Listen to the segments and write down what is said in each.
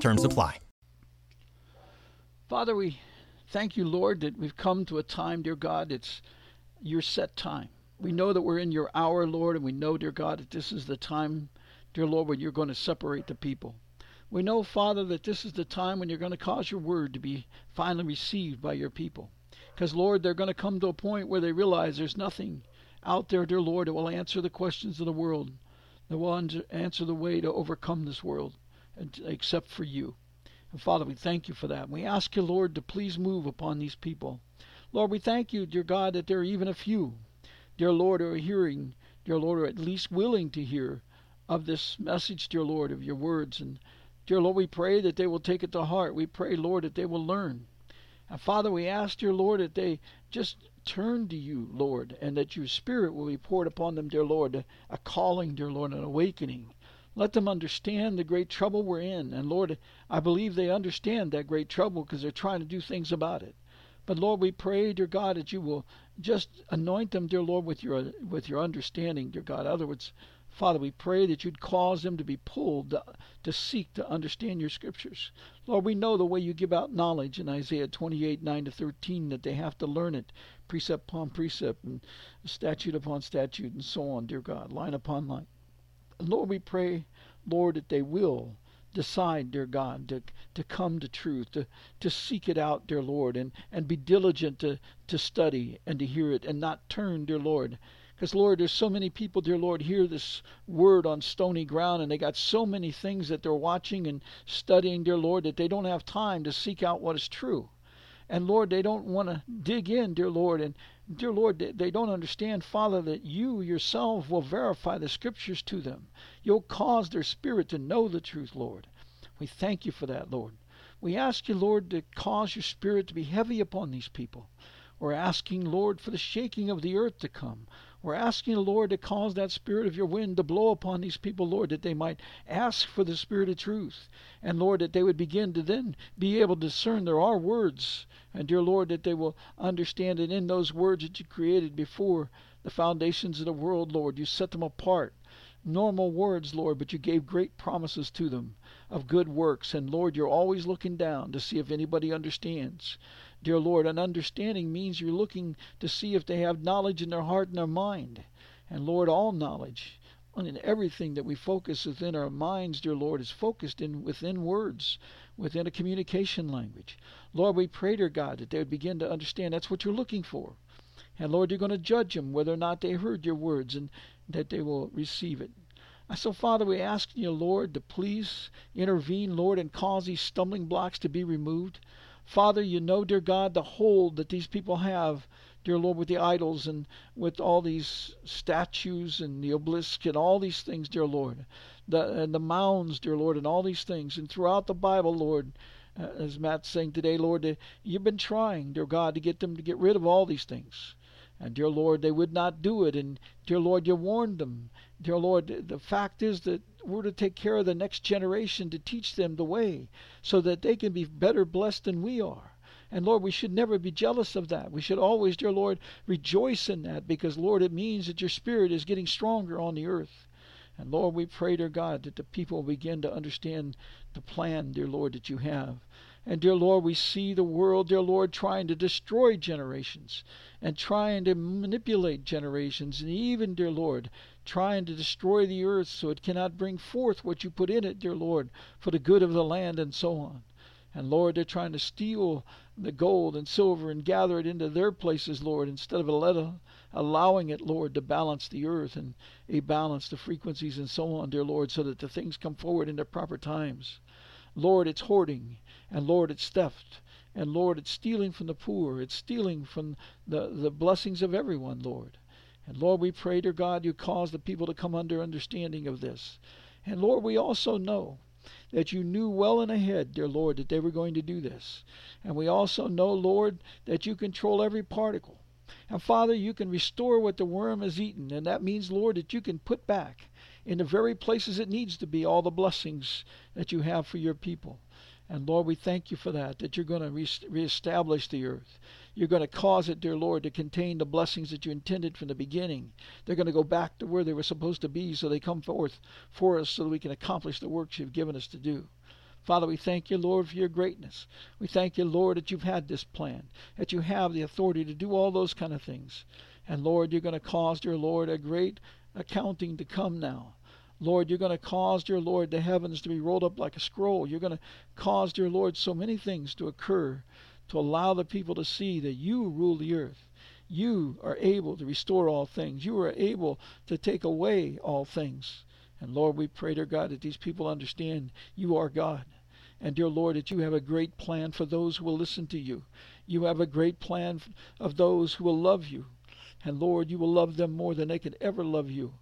Terms apply. Father, we thank you, Lord, that we've come to a time, dear God, it's your set time. We know that we're in your hour, Lord, and we know, dear God, that this is the time, dear Lord, when you're going to separate the people. We know, Father, that this is the time when you're going to cause your word to be finally received by your people. Because, Lord, they're going to come to a point where they realize there's nothing out there, dear Lord, that will answer the questions of the world, that will answer the way to overcome this world, except for you. And Father, we thank you for that. We ask you, Lord, to please move upon these people. Lord, we thank you, dear God, that there are even a few, dear Lord, who are hearing, dear Lord, or at least willing to hear of this message, dear Lord, of your words. And Dear Lord, we pray that they will take it to heart. We pray, Lord, that they will learn. And Father, we ask, dear Lord, that they just turn to you, Lord, and that your Spirit will be poured upon them, dear Lord, a calling, dear Lord, an awakening. Let them understand the great trouble we're in. And Lord, I believe they understand that great trouble because they're trying to do things about it. But Lord, we pray, dear God, that you will just anoint them, dear Lord, with your with your understanding, dear God. In other words, Father, we pray that you'd cause them to be pulled to, to, seek to understand your scriptures. Lord, we know the way you give out knowledge in Isaiah 28 9 to 13, that they have to learn it precept upon precept and statute upon statute and so on, dear God, line upon line. Lord, we pray, Lord, that they will decide, dear God, to, to come to truth, to, to seek it out, dear Lord, and, and be diligent to, to study and to hear it and not turn, dear Lord, because, Lord, there's so many people, dear Lord, hear this word on stony ground, and they got so many things that they're watching and studying, dear Lord, that they don't have time to seek out what is true. And, Lord, they don't want to dig in, dear Lord. And, dear Lord, they don't understand, Father, that you yourself will verify the scriptures to them. You'll cause their spirit to know the truth, Lord. We thank you for that, Lord. We ask you, Lord, to cause your spirit to be heavy upon these people. We're asking, Lord, for the shaking of the earth to come. We're asking the Lord to cause that spirit of your wind to blow upon these people, Lord, that they might ask for the spirit of truth. And Lord, that they would begin to then be able to discern there are words. And dear Lord, that they will understand that in those words that you created before the foundations of the world, Lord, you set them apart normal words, Lord, but you gave great promises to them of good works. And Lord, you're always looking down to see if anybody understands. Dear Lord, an understanding means you're looking to see if they have knowledge in their heart and their mind. And Lord, all knowledge and everything that we focus within our minds, dear Lord, is focused in within words, within a communication language. Lord, we pray, dear God, that they would begin to understand that's what you're looking for. And Lord, you're going to judge them whether or not they heard your words and that they will receive it. So, Father, we ask you, Lord, to please intervene, Lord, and cause these stumbling blocks to be removed. Father, you know, dear God, the hold that these people have, dear Lord, with the idols and with all these statues and the obelisks and all these things, dear Lord, the, and the mounds, dear Lord, and all these things. And throughout the Bible, Lord, uh, as Matt's saying today, Lord, uh, you've been trying, dear God, to get them to get rid of all these things. And dear Lord, they would not do it. And dear Lord, you warned them. Dear Lord, the fact is that we're to take care of the next generation to teach them the way so that they can be better blessed than we are. And Lord, we should never be jealous of that. We should always, dear Lord, rejoice in that because, Lord, it means that your spirit is getting stronger on the earth. And Lord, we pray, dear God, that the people begin to understand the plan, dear Lord, that you have. And dear Lord, we see the world, dear Lord, trying to destroy generations and trying to manipulate generations, and even, dear Lord, trying to destroy the earth so it cannot bring forth what you put in it, dear Lord, for the good of the land and so on. And Lord, they're trying to steal the gold and silver and gather it into their places, Lord, instead of allowing it, Lord, to balance the earth and balance the frequencies and so on, dear Lord, so that the things come forward in their proper times. Lord, it's hoarding, and Lord, it's theft, and Lord, it's stealing from the poor, it's stealing from the, the blessings of everyone, Lord. And Lord, we pray, dear God, you cause the people to come under understanding of this. And Lord, we also know that you knew well and ahead, dear Lord, that they were going to do this. And we also know, Lord, that you control every particle. And Father, you can restore what the worm has eaten. And that means, Lord, that you can put back in the very places it needs to be all the blessings that you have for your people. And Lord, we thank you for that, that you're going to re- reestablish the earth. You're going to cause it, dear Lord, to contain the blessings that you intended from the beginning. They're going to go back to where they were supposed to be so they come forth for us so that we can accomplish the works you've given us to do. Father, we thank you, Lord, for your greatness. We thank you, Lord, that you've had this plan, that you have the authority to do all those kind of things. And Lord, you're going to cause, dear Lord, a great accounting to come now. Lord, you're going to cause, dear Lord, the heavens to be rolled up like a scroll. You're going to cause, dear Lord, so many things to occur to allow the people to see that you rule the earth. You are able to restore all things. You are able to take away all things. And Lord, we pray, dear God, that these people understand you are God. And dear Lord, that you have a great plan for those who will listen to you. You have a great plan of those who will love you. And Lord, you will love them more than they could ever love you.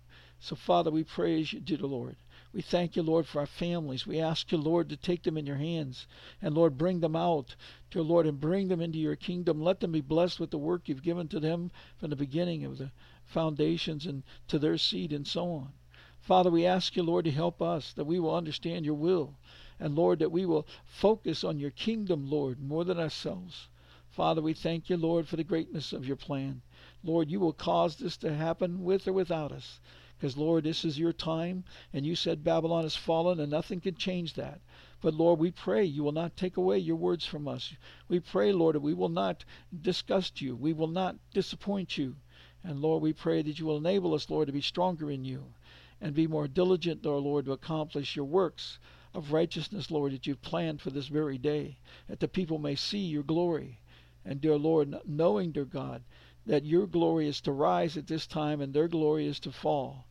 So, Father, we praise you, dear Lord. We thank you, Lord, for our families. We ask you, Lord, to take them in your hands. And, Lord, bring them out, dear Lord, and bring them into your kingdom. Let them be blessed with the work you've given to them from the beginning of the foundations and to their seed and so on. Father, we ask you, Lord, to help us that we will understand your will. And, Lord, that we will focus on your kingdom, Lord, more than ourselves. Father, we thank you, Lord, for the greatness of your plan. Lord, you will cause this to happen with or without us. Because, Lord, this is your time, and you said Babylon has fallen, and nothing can change that. But, Lord, we pray you will not take away your words from us. We pray, Lord, that we will not disgust you. We will not disappoint you. And, Lord, we pray that you will enable us, Lord, to be stronger in you and be more diligent, our Lord, to accomplish your works of righteousness, Lord, that you've planned for this very day, that the people may see your glory. And, dear Lord, knowing, dear God, that your glory is to rise at this time and their glory is to fall.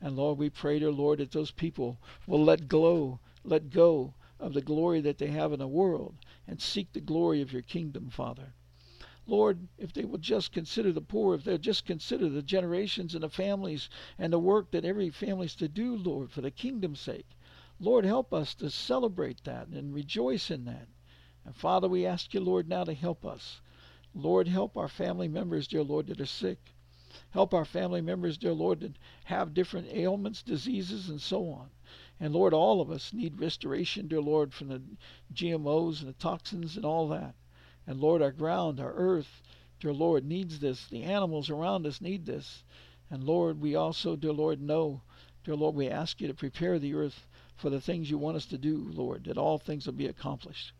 And Lord, we pray, dear Lord, that those people will let go, let go of the glory that they have in the world and seek the glory of your kingdom, Father. Lord, if they will just consider the poor, if they'll just consider the generations and the families and the work that every family is to do, Lord, for the kingdom's sake. Lord, help us to celebrate that and rejoice in that. And Father, we ask you, Lord, now to help us. Lord, help our family members, dear Lord, that are sick. Help our family members, dear Lord, that have different ailments, diseases, and so on. And Lord, all of us need restoration, dear Lord, from the GMOs and the toxins and all that. And Lord, our ground, our earth, dear Lord, needs this. The animals around us need this. And Lord, we also, dear Lord, know, dear Lord, we ask you to prepare the earth for the things you want us to do, Lord, that all things will be accomplished.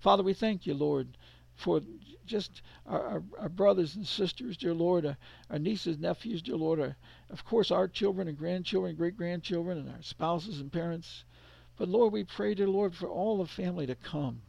Father, we thank you, Lord, for just our, our, our, brothers and sisters, dear Lord, our, our nieces, nephews, dear Lord, our, of course, our children and grandchildren, great grandchildren, and our spouses and parents. But Lord, we pray, dear Lord, for all the family to come.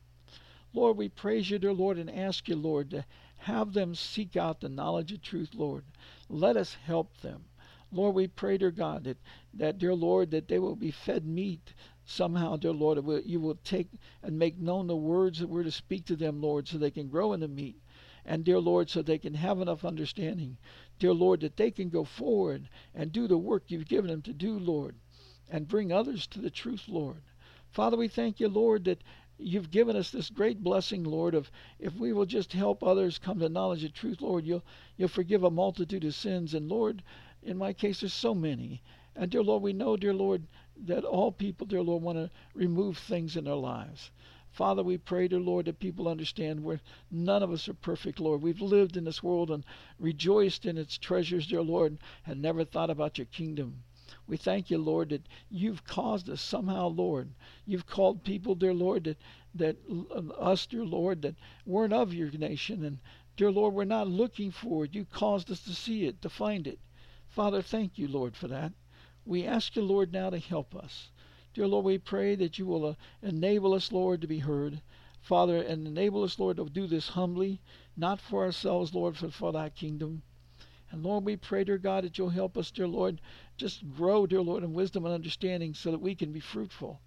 Lord, we praise you, dear Lord, and ask you, Lord, to have them seek out the knowledge of truth, Lord. Let us help them. Lord, we pray, dear God, that, that, dear Lord, that they will be fed meat somehow, dear Lord, you will take and make known the words that we're to speak to them, Lord, so they can grow in the meat. And, dear Lord, so they can have enough understanding, dear Lord, that they can go forward and do the work you've given them to do, Lord, and bring others to the truth, Lord. Father, we thank you, Lord, that you've given us this great blessing, Lord, of if we will just help others come to knowledge of truth, Lord, you'll you'll forgive a multitude of sins. And Lord, in my case, there's so many. And dear Lord, we know, dear Lord, that all people, dear Lord, want to remove things in their lives. Father, we pray, dear Lord, that people understand where none of us are perfect, Lord. We've lived in this world and rejoiced in its treasures, dear Lord, and never thought about your kingdom. We thank you, Lord, that you've caused us somehow, Lord. You've called people, dear Lord, that, that uh, us, dear Lord, that weren't of your nation. And, dear Lord, we're not looking for it. You caused us to see it, to find it. Father, thank you, Lord, for that. We ask you, Lord, now to help us. Dear Lord, we pray that you will uh, enable us, Lord, to be heard. Father, and enable us, Lord, to do this humbly, not for ourselves, Lord, but for thy kingdom. And Lord, we pray, dear God, that you'll help us, dear Lord, just grow, dear Lord, in wisdom and understanding so that we can be fruitful.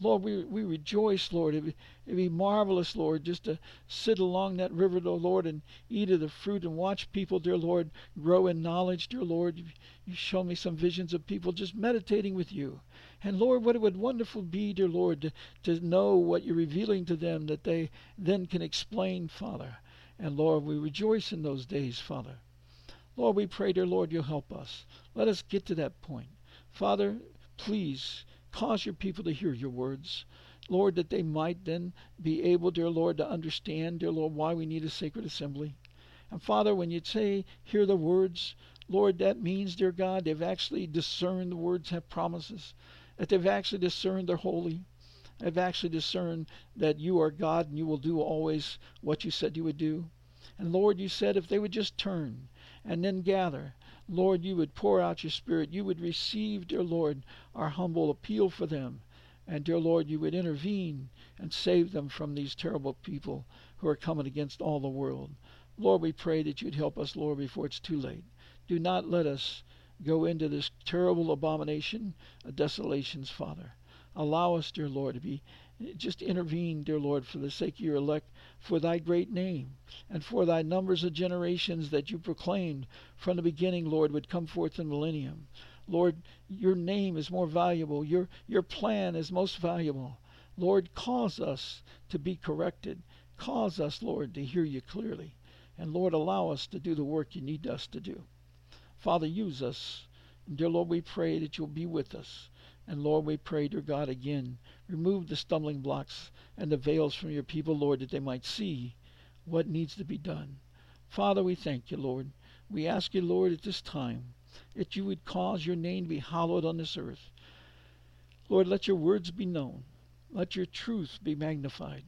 Lord, we, we rejoice, Lord. It'd be, it'd be marvelous, Lord, just to sit along that river, dear Lord, and eat of the fruit and watch people, dear Lord, grow in knowledge, dear Lord. You, you show me some visions of people just meditating with you. And Lord, what it would wonderful be, dear Lord, to, to know what you're revealing to them that they then can explain, Father. And Lord, we rejoice in those days, Father. Lord, we pray, dear Lord, you'll help us. Let us get to that point. Father, please Cause your people to hear your words. Lord, that they might then be able, dear Lord, to understand, dear Lord, why we need a sacred assembly. And Father, when you say, hear the words, Lord, that means, dear God, they've actually discerned the words have promises, that they've actually discerned they're holy. They've actually discerned that you are God and you will do always what you said you would do. And Lord, you said if they would just turn and then gather, Lord, you would pour out your Spirit. You would receive, dear Lord, our humble appeal for them. And, dear Lord, you would intervene and save them from these terrible people who are coming against all the world. Lord, we pray that you'd help us, Lord, before it's too late. Do not let us go into this terrible abomination of desolations, Father. Allow us, dear Lord, to be just intervene, dear Lord, for the sake of your elect, for thy great name, and for thy numbers of generations that you proclaimed from the beginning, Lord, would come forth in millennium. Lord, your name is more valuable. Your, your plan is most valuable. Lord, cause us to be corrected. Cause us, Lord, to hear you clearly. And Lord, allow us to do the work you need us to do. Father, use us. And dear Lord, we pray that you'll be with us. And Lord, we pray, dear God, again, remove the stumbling blocks and the veils from your people, Lord, that they might see what needs to be done. Father, we thank you, Lord. We ask you, Lord, at this time, that you would cause your name to be hallowed on this earth. Lord, let your words be known. Let your truth be magnified.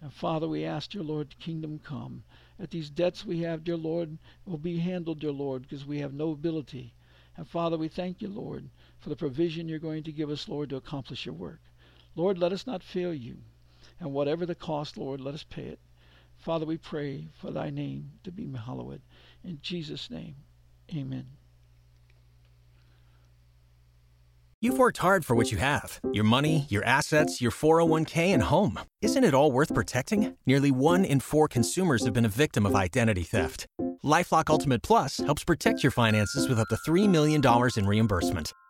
And Father, we ask, dear Lord, kingdom come. That these debts we have, dear Lord, will be handled, dear Lord, because we have no ability. And Father, we thank you, Lord, for the provision you're going to give us, Lord, to accomplish your work. Lord, let us not fail you. And whatever the cost, Lord, let us pay it. Father, we pray for thy name to be hallowed. In Jesus' name, amen. You've worked hard for what you have your money, your assets, your 401k, and home. Isn't it all worth protecting? Nearly one in four consumers have been a victim of identity theft. Lifelock Ultimate Plus helps protect your finances with up to $3 million in reimbursement.